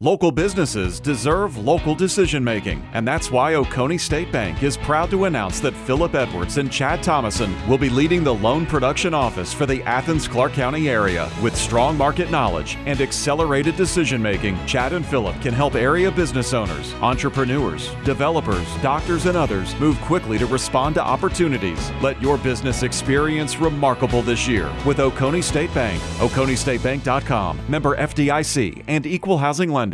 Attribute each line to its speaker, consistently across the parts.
Speaker 1: Local businesses deserve local decision making, and that's why Oconee State Bank is proud to announce that Philip Edwards and Chad Thomason will be leading the loan production office for the Athens Clarke County area. With strong market knowledge and accelerated decision making, Chad and Philip can help area business owners, entrepreneurs, developers, doctors, and others move quickly to respond to opportunities. Let your business experience remarkable this year with Oconee State Bank. OconeeStateBank.com, member FDIC, and equal housing lender.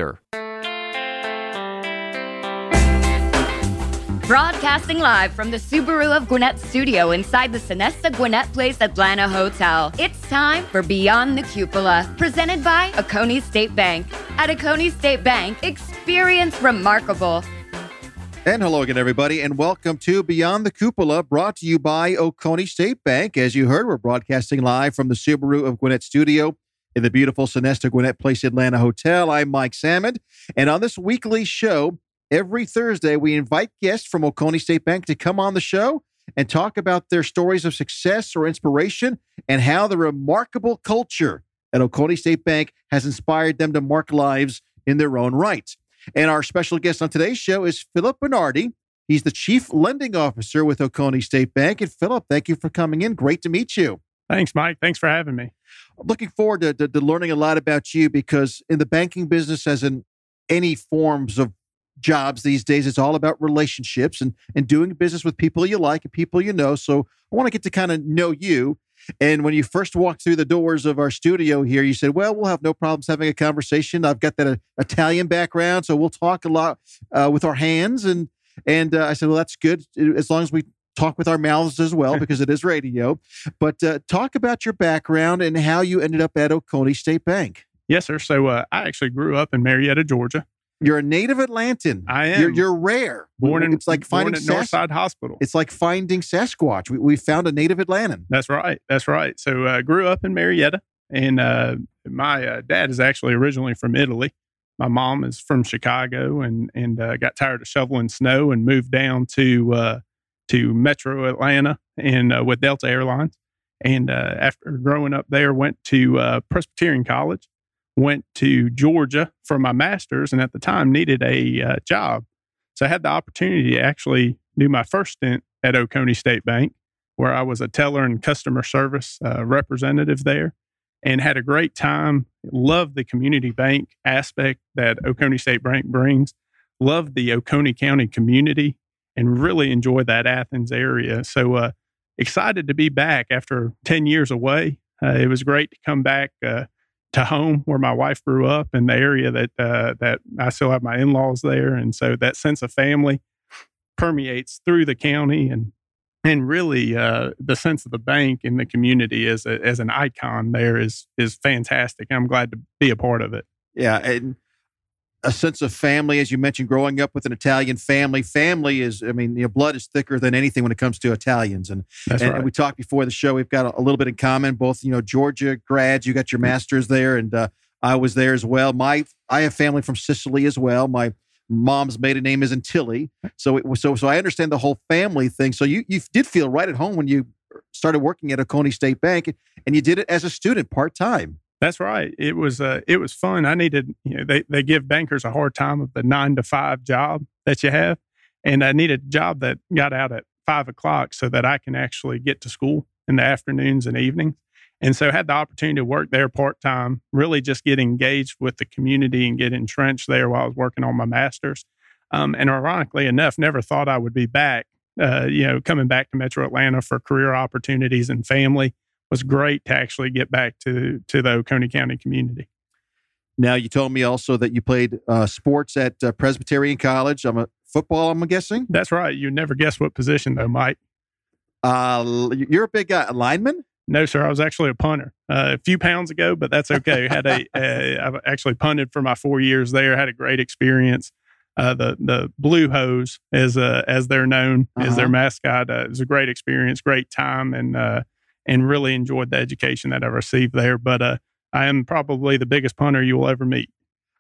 Speaker 2: Broadcasting live from the Subaru of Gwinnett studio inside the Sonesta Gwinnett Place Atlanta Hotel. It's time for Beyond the Cupola, presented by Oconee State Bank. At Oconee State Bank, experience remarkable.
Speaker 3: And hello again, everybody, and welcome to Beyond the Cupola, brought to you by Oconee State Bank. As you heard, we're broadcasting live from the Subaru of Gwinnett studio in the beautiful Sonesta Gwinnett Place Atlanta Hotel. I'm Mike Salmon, and on this weekly show, every Thursday, we invite guests from Oconee State Bank to come on the show and talk about their stories of success or inspiration and how the remarkable culture at Oconee State Bank has inspired them to mark lives in their own right. And our special guest on today's show is Philip Bernardi. He's the Chief Lending Officer with Oconee State Bank. And Philip, thank you for coming in. Great to meet you.
Speaker 4: Thanks, Mike. Thanks for having me.
Speaker 3: Looking forward to, to, to learning a lot about you because in the banking business, as in any forms of jobs these days, it's all about relationships and, and doing business with people you like and people you know. So I want to get to kind of know you. And when you first walked through the doors of our studio here, you said, Well, we'll have no problems having a conversation. I've got that uh, Italian background, so we'll talk a lot uh, with our hands. And and uh, I said, Well, that's good as long as we talk with our mouths as well because it is radio. But uh, talk about your background and how you ended up at Oconee State Bank.
Speaker 4: Yes, sir. So uh, I actually grew up in Marietta, Georgia.
Speaker 3: You're a native Atlantan.
Speaker 4: I am.
Speaker 3: You're, you're rare.
Speaker 4: Born in
Speaker 3: it's like finding
Speaker 4: born at
Speaker 3: Sas-
Speaker 4: Northside Hospital.
Speaker 3: It's like finding Sasquatch. We, we found a native Atlantan.
Speaker 4: That's right. That's right. So I uh, grew up in Marietta, and uh, my uh, dad is actually originally from Italy. My mom is from Chicago, and and uh, got tired of shoveling snow and moved down to uh, to Metro Atlanta and uh, with Delta Airlines. And after growing up there, went to Presbyterian College went to Georgia for my master's and at the time needed a uh, job. So I had the opportunity to actually do my first stint at Oconee State Bank, where I was a teller and customer service uh, representative there and had a great time. Loved the community bank aspect that Oconee State Bank brings. Loved the Oconee County community and really enjoy that Athens area. So uh, excited to be back after 10 years away. Uh, it was great to come back uh, to home where my wife grew up in the area that uh, that I still have my in laws there, and so that sense of family permeates through the county and and really uh, the sense of the bank in the community as a, as an icon there is is fantastic. I'm glad to be a part of it.
Speaker 3: Yeah, and a sense of family, as you mentioned, growing up with an Italian family. Family is, I mean, your blood is thicker than anything when it comes to Italians. And, and
Speaker 4: right.
Speaker 3: we talked before the show. We've got a, a, little bit in common. Both, you know, Georgia grads. You got your masters there, and uh, I was there as well. My, I have family from Sicily as well. My mom's maiden name is Antilli, so it so so. I understand the whole family thing. So you you did feel right at home when you started working at Oconee State Bank, and you did it as a student part time.
Speaker 4: That's right. It was uh, it was fun. I needed you know they they give bankers a hard time of the nine to five job that you have, and I needed a job that got out at five o'clock so that I can actually get to school in the afternoons and evenings. And so I had the opportunity to work there part time, really just get engaged with the community and get entrenched there while I was working on my master's. Um, and ironically enough, never thought I would be back. Uh, you know, coming back to Metro Atlanta for career opportunities and family was great to actually get back to to the Oconee County community.
Speaker 3: Now, you told me also that you played uh, sports at uh, Presbyterian College. I'm a football. I'm guessing.
Speaker 4: That's right. You never guess what position though, Mike.
Speaker 3: Uh, you're a big guy, a lineman.
Speaker 4: No, sir. I was actually a punter uh, a few pounds ago, but that's okay. had a, a I've actually punted for my four years there. Had a great experience. Uh, the the Blue Hose, as uh, as they're known, uh-huh. is their mascot. Uh, it was a great experience, great time, and uh, and really enjoyed the education that I received there. But uh, I am probably the biggest punter you will ever meet.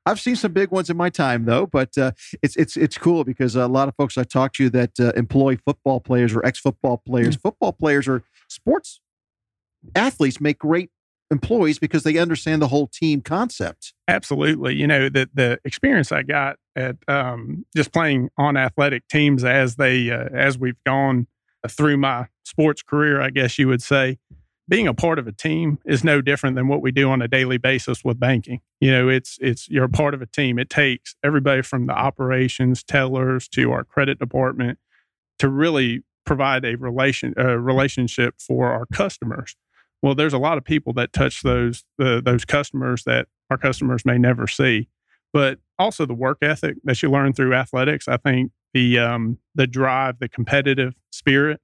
Speaker 3: I've seen some big ones in my time, though. But uh, it's it's it's cool because a lot of folks I talk to that uh, employ football players or ex football players. Mm-hmm. Football players or sports athletes make great employees because they understand the whole team concept.
Speaker 4: Absolutely. You know, the, the experience I got at um, just playing on athletic teams as they, uh, as we've gone Uh, through my sports career, I guess you would say, being a part of a team is no different than what we do on a daily basis with banking. You know, it's it's you're a part of a team. It takes everybody from the operations tellers to our credit department to really provide a relation a relationship for our customers. Well, there's a lot of people that touch those the, those customers that our customers may never see, but also the work ethic that you learn through athletics. I think the um, the drive, the competitive spirit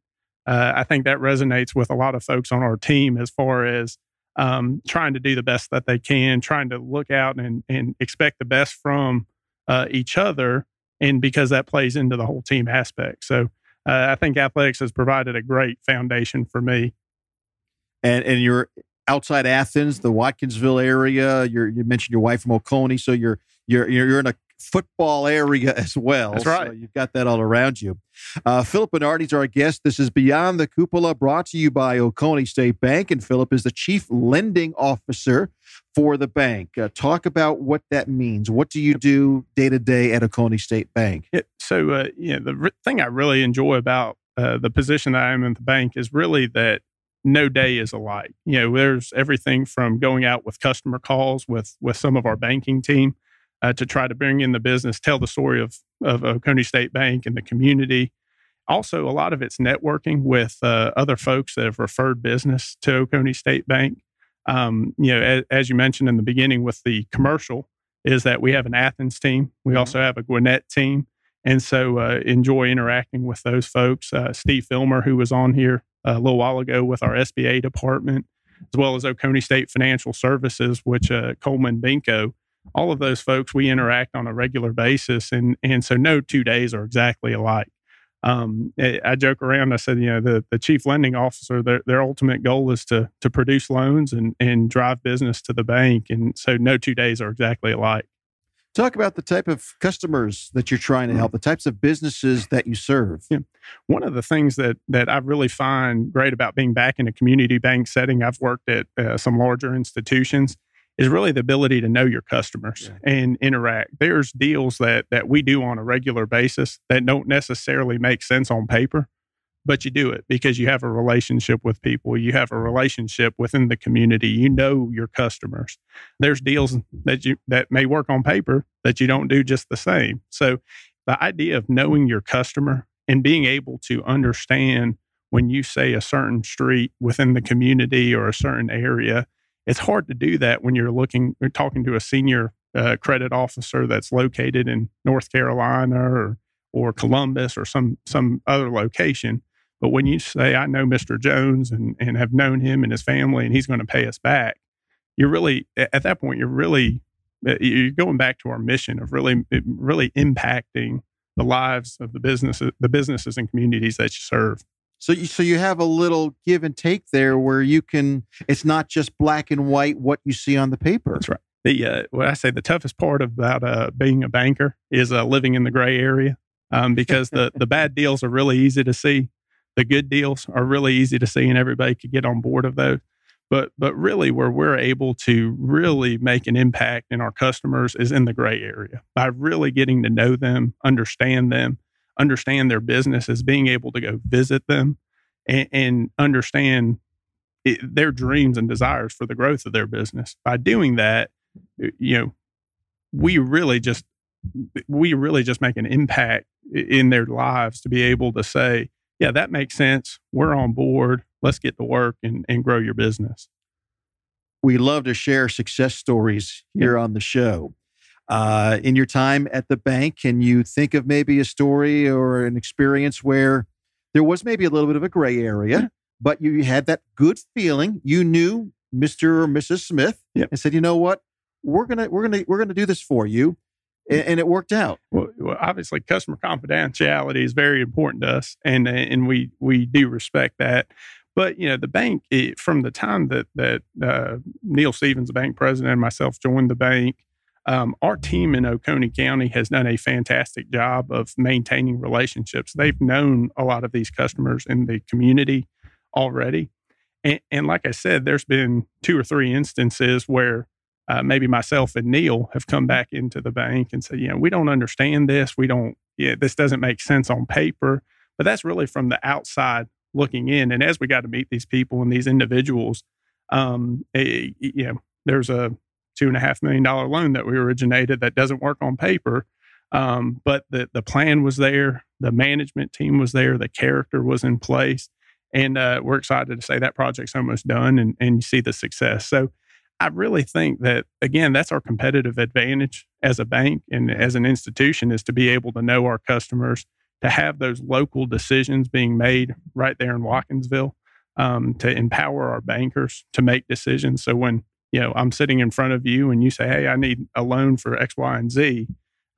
Speaker 4: uh, I think that resonates with a lot of folks on our team as far as um, trying to do the best that they can, trying to look out and, and expect the best from uh, each other. And because that plays into the whole team aspect. So uh, I think athletics has provided a great foundation for me.
Speaker 3: And, and you're outside Athens, the Watkinsville area. You're, you mentioned your wife from Oconee, so you're you're you're in a football area as well.
Speaker 4: That's right.
Speaker 3: So you've got that all around you. Uh, Philip Bernardi's our guest. This is Beyond the Cupola, brought to you by Oconee State Bank, and Philip is the chief lending officer for the bank. Uh, talk about what that means. What do you do day to day at Oconee State Bank?
Speaker 4: Yeah, so, uh, you know, the re- thing I really enjoy about uh, the position that I am in the bank is really that no day is alike. You know, there's everything from going out with customer calls with with some of our banking team uh, to try to bring in the business, tell the story of of Oconee State Bank and the community. Also, a lot of it's networking with uh, other folks that have referred business to Oconee State Bank. Um, you know, as, as, you mentioned in the beginning with the commercial, is that we have an Athens team. We mm-hmm. also have a Gwinnett team, and so uh, enjoy interacting with those folks. Uh, Steve Filmer, who was on here a little while ago with our SBA department, as well as Oconee State Financial Services, which uh, Coleman Binko all of those folks we interact on a regular basis and and so no two days are exactly alike um, I joke around. I said, you know, the, the chief lending officer, their, their ultimate goal is to to produce loans and and drive business to the bank, and so no two days are exactly alike.
Speaker 3: Talk about the type of customers that you're trying to help, the types of businesses that you serve.
Speaker 4: Yeah. One of the things that that I really find great about being back in a community bank setting, I've worked at uh, some larger institutions, is really the ability to know your customers yeah. and interact. There's deals that that we do on a regular basis that don't necessarily make sense on paper, but you do it because you have a relationship with people. You have a relationship within the community. You know your customers. There's deals that you that may work on paper that you don't do just the same. So the idea of knowing your customer and being able to understand when you say a certain street within the community or a certain area it's hard to do that when you're looking, you're talking to a senior uh, credit officer that's located in North Carolina or or Columbus or some some other location. But when you say, "I know Mr. Jones and and have known him and his family, and he's going to pay us back," you're really at that point you're really uh, you're going back to our mission of really really impacting the lives of the businesses the businesses and communities that you serve.
Speaker 3: So you, so you have a little give and take there where you can, it's not just black and white what you see on the paper.
Speaker 4: That's right. The, uh, what I say the toughest part about uh, being a banker is uh, living in the gray area um, because the, the bad deals are really easy to see. The good deals are really easy to see and everybody could get on board of those. But, but really where we're able to really make an impact in our customers is in the gray area by really getting to know them, understand them, understand their business businesses, being able to go visit them and, and understand it, their dreams and desires for the growth of their business. By doing that, you know, we really just we really just make an impact in their lives to be able to say, yeah, that makes sense. We're on board. Let's get to work and, and grow your business.
Speaker 3: We love to share success stories here on the show. Uh, in your time at the bank, can you think of maybe a story or an experience where there was maybe a little bit of a gray area, but you had that good feeling? You knew Mr. or Mrs. Smith yep. and said, "You know what? We're gonna we're gonna we're gonna do this for you." And, and it worked out.
Speaker 4: Well, well, obviously, customer confidentiality is very important to us, and and we we do respect that. But you know, the bank it, from the time that that uh, Neil Stevens, the bank president, and myself joined the bank, um, our team in Oconee County has done a fantastic job of maintaining relationships. They've known a lot of these customers in the community already. And, and like I said, there's been two or three instances where uh, maybe myself and Neil have come back into the bank and said, you know, we don't understand this. We don't, yeah, this doesn't make sense on paper. But that's really from the outside looking in. And as we got to meet these people and these individuals, um, a, you know, there's a two and a half million dollar loan that we originated that doesn't work on paper. Um, but the the plan was there, the management team was there, the character was in place, and uh, we're excited to say that project's almost done, and and you see the success. So I really think that again, that's our competitive advantage as a bank and as an institution is to be able to know our customers, to have those local decisions being made right there in Watkinsville, um, to empower our bankers to make decisions. So when you know I'm sitting in front of you and you say, "Hey, I need a loan for X, Y, and Z,"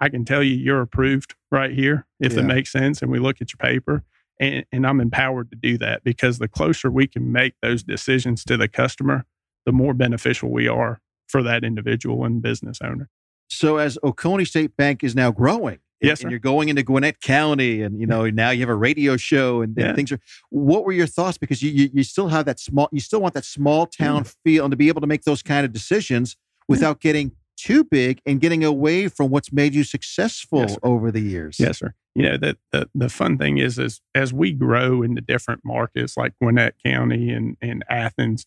Speaker 4: I can tell you you're approved right here if yeah. it makes sense, and we look at your paper. And, and I'm empowered to do that because the closer we can make those decisions to the customer, the more beneficial we are for that individual and business owner.
Speaker 3: So, as Oconee State Bank is now growing,
Speaker 4: yes,
Speaker 3: and, you're going into Gwinnett County, and you know now you have a radio show, and, and things are. What were your thoughts? Because you, you, you still have that small, you still want that small town mm. feel, and to be able to make those kind of decisions without getting too big and getting away from what's made you successful yes, over the years.
Speaker 4: Yes, sir. You know, the, the, the fun thing is, is as we grow in the different markets like Gwinnett County and, and Athens,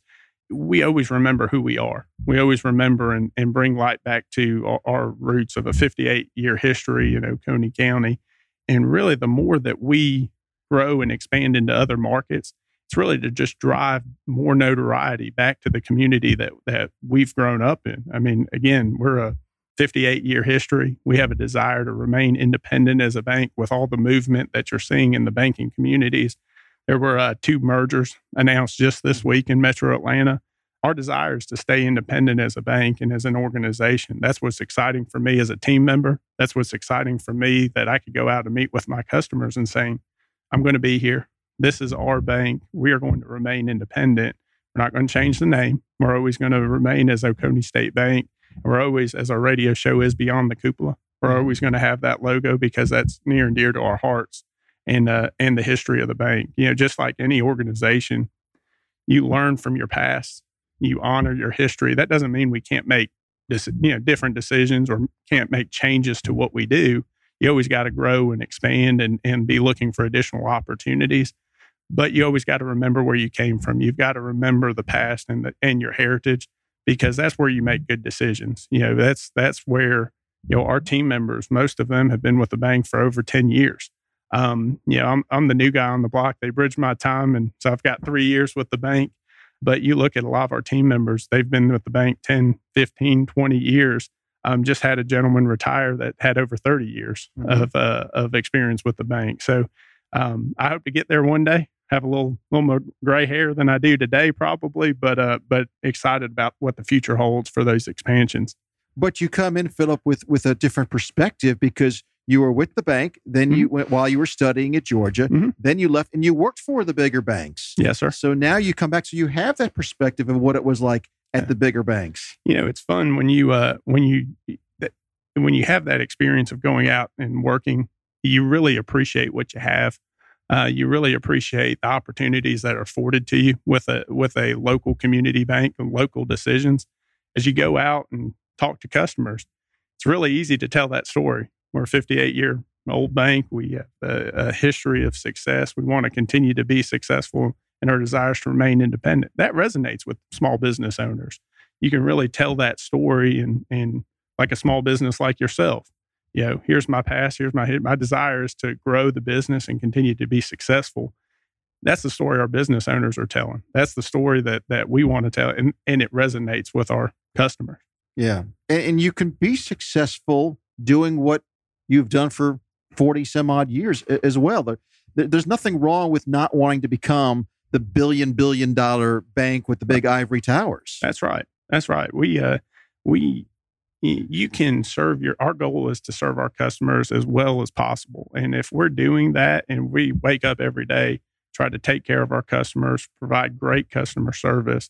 Speaker 4: we always remember who we are. We always remember and, and bring light back to our, our roots of a 58 year history in Oconee County. And really, the more that we grow and expand into other markets, it's really to just drive more notoriety back to the community that that we've grown up in. I mean, again, we're a 58 year history. We have a desire to remain independent as a bank with all the movement that you're seeing in the banking communities. There were uh, two mergers announced just this week in Metro Atlanta. Our desire is to stay independent as a bank and as an organization. That's what's exciting for me as a team member. That's what's exciting for me that I could go out and meet with my customers and saying, I'm going to be here. This is our bank. We are going to remain independent. We're not going to change the name. We're always going to remain as Oconee State Bank. We're always, as our radio show is Beyond the Cupola, we're always going to have that logo because that's near and dear to our hearts and uh, and the history of the bank. You know, just like any organization, you learn from your past, you honor your history. That doesn't mean we can't make you know, different decisions or can't make changes to what we do. You always got to grow and expand and and be looking for additional opportunities but you always got to remember where you came from. You've got to remember the past and the, and your heritage because that's where you make good decisions. You know, that's that's where you know our team members, most of them have been with the bank for over 10 years. Um, you know, I'm I'm the new guy on the block. They bridge my time and so I've got 3 years with the bank. But you look at a lot of our team members, they've been with the bank 10, 15, 20 years. Um, just had a gentleman retire that had over 30 years mm-hmm. of uh, of experience with the bank. So um, I hope to get there one day have a little little more gray hair than I do today, probably, but uh, but excited about what the future holds for those expansions.
Speaker 3: But you come in, Philip, with with a different perspective because you were with the bank, then mm-hmm. you went while you were studying at Georgia, mm-hmm. then you left and you worked for the bigger banks.
Speaker 4: Yes, sir.
Speaker 3: So now you come back, so you have that perspective of what it was like at yeah. the bigger banks.
Speaker 4: You know, it's fun when you uh when you when you have that experience of going out and working, you really appreciate what you have uh, you really appreciate the opportunities that are afforded to you with a with a local community bank and local decisions. As you go out and talk to customers, it's really easy to tell that story. We're a 58 year old bank. We have a, a history of success. We want to continue to be successful and our desires to remain independent. That resonates with small business owners. You can really tell that story and and like a small business like yourself you know, here's my past, here's my my desire is to grow the business and continue to be successful. That's the story our business owners are telling. That's the story that that we want to tell, and and it resonates with our customers.
Speaker 3: Yeah, and, and you can be successful doing what you've done for forty some odd years as well. There, there's nothing wrong with not wanting to become the billion billion dollar bank with the big ivory towers.
Speaker 4: That's right. That's right. We uh we you can serve your our goal is to serve our customers as well as possible and if we're doing that and we wake up every day try to take care of our customers provide great customer service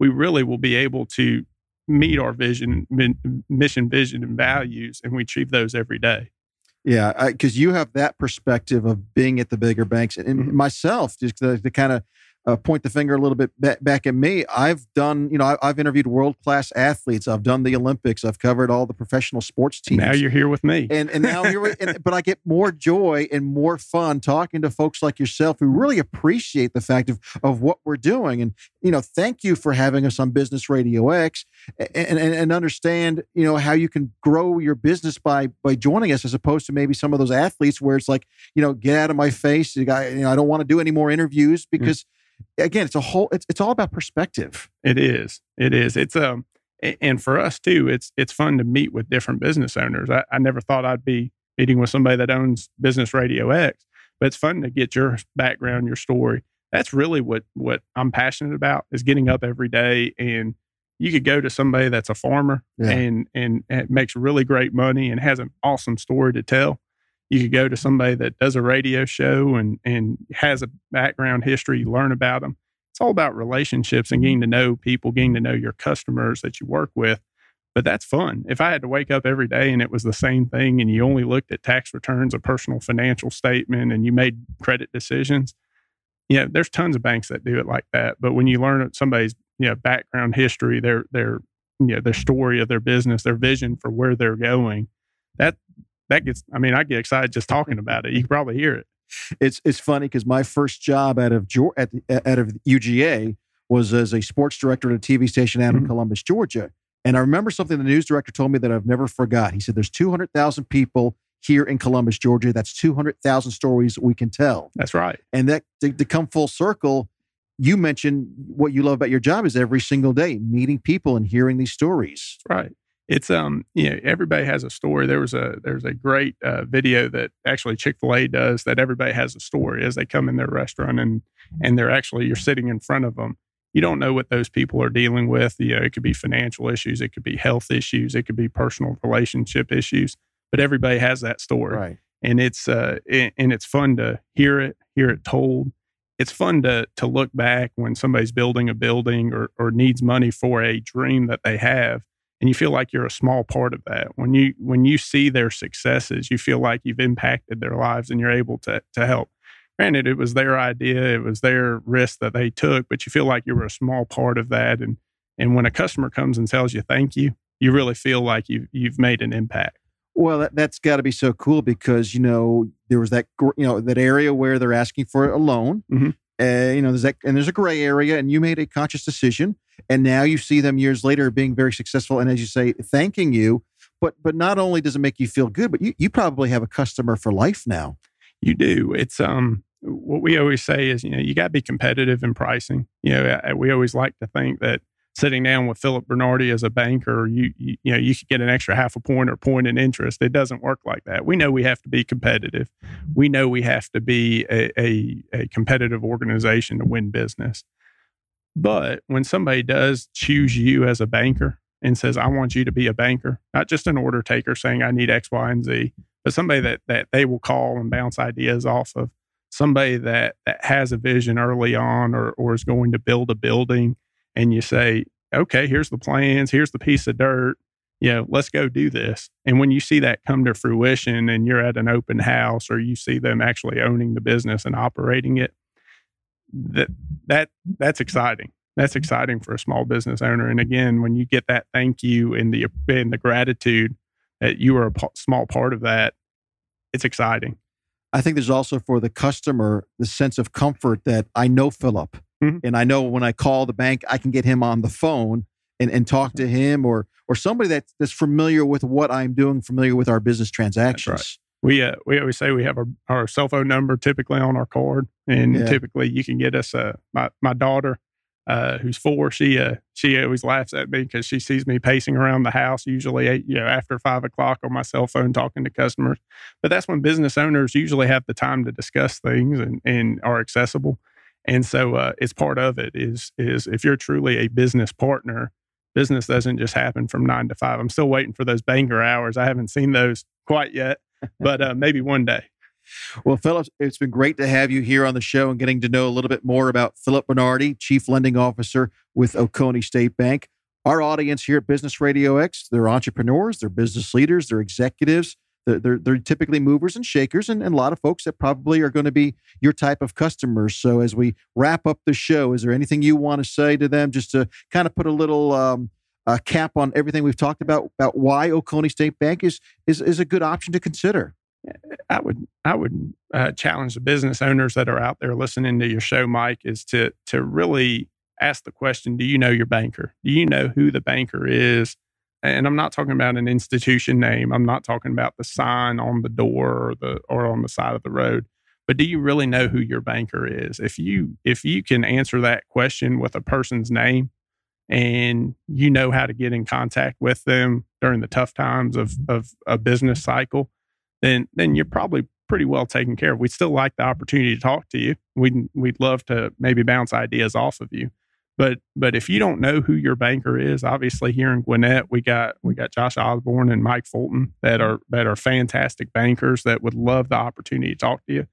Speaker 4: we really will be able to meet our vision mission vision and values and we achieve those every day
Speaker 3: yeah because you have that perspective of being at the bigger banks and mm-hmm. myself just to, to kind of uh, point the finger a little bit ba- back at me. I've done, you know, I, have interviewed world class athletes. I've done the Olympics. I've covered all the professional sports teams.
Speaker 4: Now you're here with me,
Speaker 3: and and now you're. and, but I get more joy and more fun talking to folks like yourself who really appreciate the fact of of what we're doing. And you know, thank you for having us on Business Radio X, and and, and understand you know how you can grow your business by by joining us as opposed to maybe some of those athletes where it's like you know get out of my face. You, got, you know, I don't want to do any more interviews because. Mm again, it's a whole. It's it's all about perspective.
Speaker 4: It is. It is. It's um, and for us too, it's it's fun to meet with different business owners. I, I never thought I'd be meeting with somebody that owns Business Radio X, but it's fun to get your background, your story. That's really what what I'm passionate about is getting up every day and you could go to somebody that's a farmer yeah. and, and and makes really great money and has an awesome story to tell you could go to somebody that does a radio show and and has a background history you learn about them it's all about relationships and getting to know people getting to know your customers that you work with but that's fun. If i had to wake up every day and it was the same thing and you only looked at tax returns a personal financial statement and you made credit decisions yeah there's tons of banks that do it like that but when you learn somebody's you know background history their their you know their story of their business their vision for where they're going that that gets, I mean, I get excited just talking about it. You can probably hear it.
Speaker 3: It's it's funny because my first job out of at the, out of UGA was as a sports director at a TV station out mm-hmm. in Columbus, Georgia. And I remember something the news director told me that I've never forgot. He said, "There's 200,000 people here in Columbus, Georgia. That's 200,000 stories we can tell."
Speaker 4: That's right.
Speaker 3: And that to, to come full circle, you mentioned what you love about your job is every single day meeting people and hearing these stories.
Speaker 4: Right it's um you know everybody has a story. There was a there's a great uh, video that actually chick-fil-a does that everybody has a story as they come in their restaurant and and they're actually you're sitting in front of them you don't know what those people are dealing with. You know it could be financial issues it could be health issues it could be personal relationship issues but everybody has that story.
Speaker 3: Right.
Speaker 4: And it's uh and it's fun to hear it hear it told. It's fun to to look back when somebody's building a building or or needs money for a dream that they have and you feel like you're a small part of that. When you when you see their successes you feel like you've impacted their lives and you're able to to help. Granted it was their idea it was their risk that they took but you feel like you were a small part of that. And and when a customer comes and tells you thank you you really feel like you you've made an impact.
Speaker 3: Well that, that's got to be so cool because you know there was that you know that area where they're asking for a loan. Mm-hmm. Uh, you know there's that and there's a gray area and you made a conscious decision and now you see them years later being very successful and as you say thanking you but but not only does it make you feel good but you, you probably have a customer for life now.
Speaker 4: You do. It's um what we always say is you know you got to be competitive in pricing. You know we always like to think that sitting down with Philip Bernardi as a banker, you, you, you know you could get an extra half a point or point in interest. It doesn't work like that. We know we have to be competitive. We know we have to be a, a, a competitive organization to win business. But when somebody does choose you as a banker and says, I want you to be a banker, not just an order taker saying I need X, Y, and Z, but somebody that that they will call and bounce ideas off of, somebody that that has a vision early on or or is going to build a building and you say, okay, here's the plans, here's the piece of dirt, you know, let's go do this. And when you see that come to fruition and you're at an open house or you see them actually owning the business and operating it, that that that's exciting. That's exciting for a small business owner. And again, when you get that thank you and the and the gratitude that you are a p- small part of that, it's exciting.
Speaker 3: I think there's also for the customer the sense of comfort that I know Philip, mm-hmm. and I know when I call the bank, I can get him on the phone and, and talk to him or or somebody that's that's familiar with what I'm doing, familiar with our business transactions.
Speaker 4: We uh, we always say we have our, our cell phone number typically on our card, and yeah. typically you can get us. Uh, my my daughter, uh, who's four, she uh, she always laughs at me because she sees me pacing around the house usually eight, you know after five o'clock on my cell phone talking to customers. But that's when business owners usually have the time to discuss things and and are accessible. And so uh, it's part of it is is if you're truly a business partner, business doesn't just happen from nine to five. I'm still waiting for those banker hours. I haven't seen those quite yet but uh, maybe one day.
Speaker 3: Well, Philip, it's been great to have you here on the show and getting to know a little bit more about Philip Bernardi, Chief Lending Officer with Oconee State Bank. Our audience here at Business Radio X, they're entrepreneurs, they're business leaders, they're executives, They're, they're, typically movers and shakers, and, and, a lot of folks that probably are going to be your type of customers. So, as we wrap up the show, is there anything you want to say to them just to kind of put a little um, uh, cap on everything we've talked about about why Oconee State Bank is is is a good option to consider?
Speaker 4: I would I would uh, challenge the business owners that are out there listening to your show, Mike, is to to really ask the question: Do you know your banker? Do you know who the banker is? And I'm not talking about an institution name. I'm not talking about the sign on the door or the or on the side of the road. But do you really know who your banker is? If you if you can answer that question with a person's name and you know how to get in contact with them during the tough times of of a business cycle, then then you're probably pretty well taken care of. We still like the opportunity to talk to you. We'd we'd love to maybe bounce ideas off of you. But but if you don't know who your banker is, obviously here in Gwinnett we got we got Josh Osborne and Mike Fulton that are that are fantastic bankers that would love the opportunity to talk to you.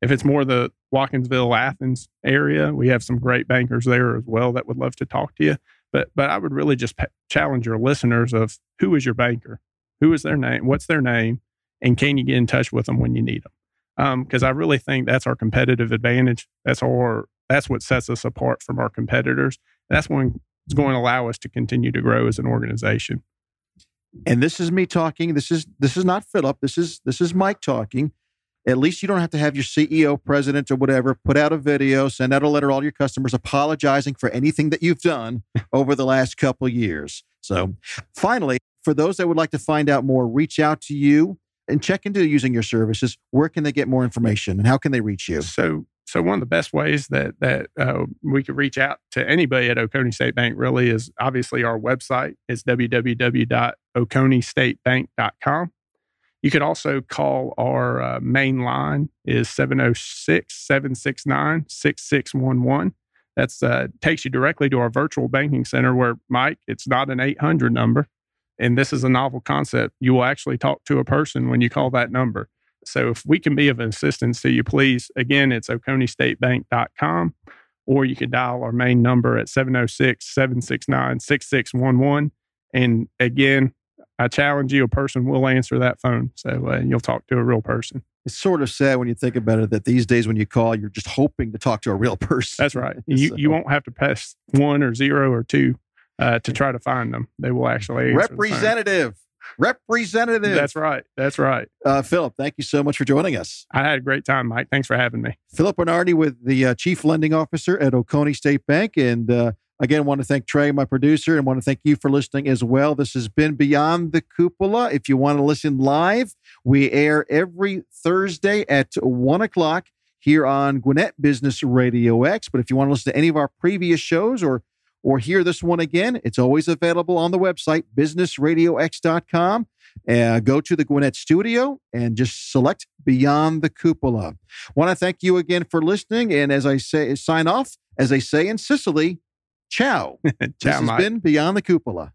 Speaker 4: If it's more the Watkinsville Athens area, we have some great bankers there as well that would love to talk to you. But but I would really just challenge your listeners of who is your banker, who is their name, what's their name, and can you get in touch with them when you need them? Because um, I really think that's our competitive advantage. That's our that's what sets us apart from our competitors. That's when it's going to allow us to continue to grow as an organization.
Speaker 3: And this is me talking. This is this is not Philip. This is this is Mike talking. At least you don't have to have your CEO, president, or whatever put out a video, send out a letter to all your customers apologizing for anything that you've done over the last couple years. So, finally, for those that would like to find out more, reach out to you and check into using your services, where can they get more information and how can they reach you?
Speaker 4: So, so one of the best ways that that uh, we could reach out to anybody at Oconee State Bank really is obviously our website is www.oconeestatebank.com. You could also call our uh, main line is 706-769-6611. That's uh, takes you directly to our virtual banking center where Mike, it's not an 800 number and this is a novel concept, you will actually talk to a person when you call that number. So if we can be of assistance to you, please, again, it's oconeestatebank.com, or you can dial our main number at 706 769 6611. And again, I challenge you, a person will answer that phone. So uh, you'll talk to a real person.
Speaker 3: It's sort of sad when you think about it that these days when you call, you're just hoping to talk to a real person.
Speaker 4: That's right. You, so. you won't have to press one or zero or two uh, to try to find them. They will actually
Speaker 3: representative. Representative.
Speaker 4: That's right. That's right.
Speaker 3: Uh, Philip, thank you so much for joining us.
Speaker 4: I had a great time, Mike. Thanks for having me.
Speaker 3: Philip Bernardi with the uh, Chief Lending Officer at Oconee State Bank. And uh, again, want to thank Trey, my producer, and want to thank you for listening as well. This has been Beyond the Cupola. If you want to listen live, we air every Thursday at 1 o'clock here on Gwinnett Business Radio X. But if you want to listen to any of our previous shows or or hear this one again, it's always available on the website, businessradiox.com. Uh, go to the Gwinnett studio and just select Beyond the Cupola. Want to thank you again for listening. And as I say, sign off, as they say in Sicily, ciao. ciao,
Speaker 4: this has
Speaker 3: Mike. been Beyond the Cupola.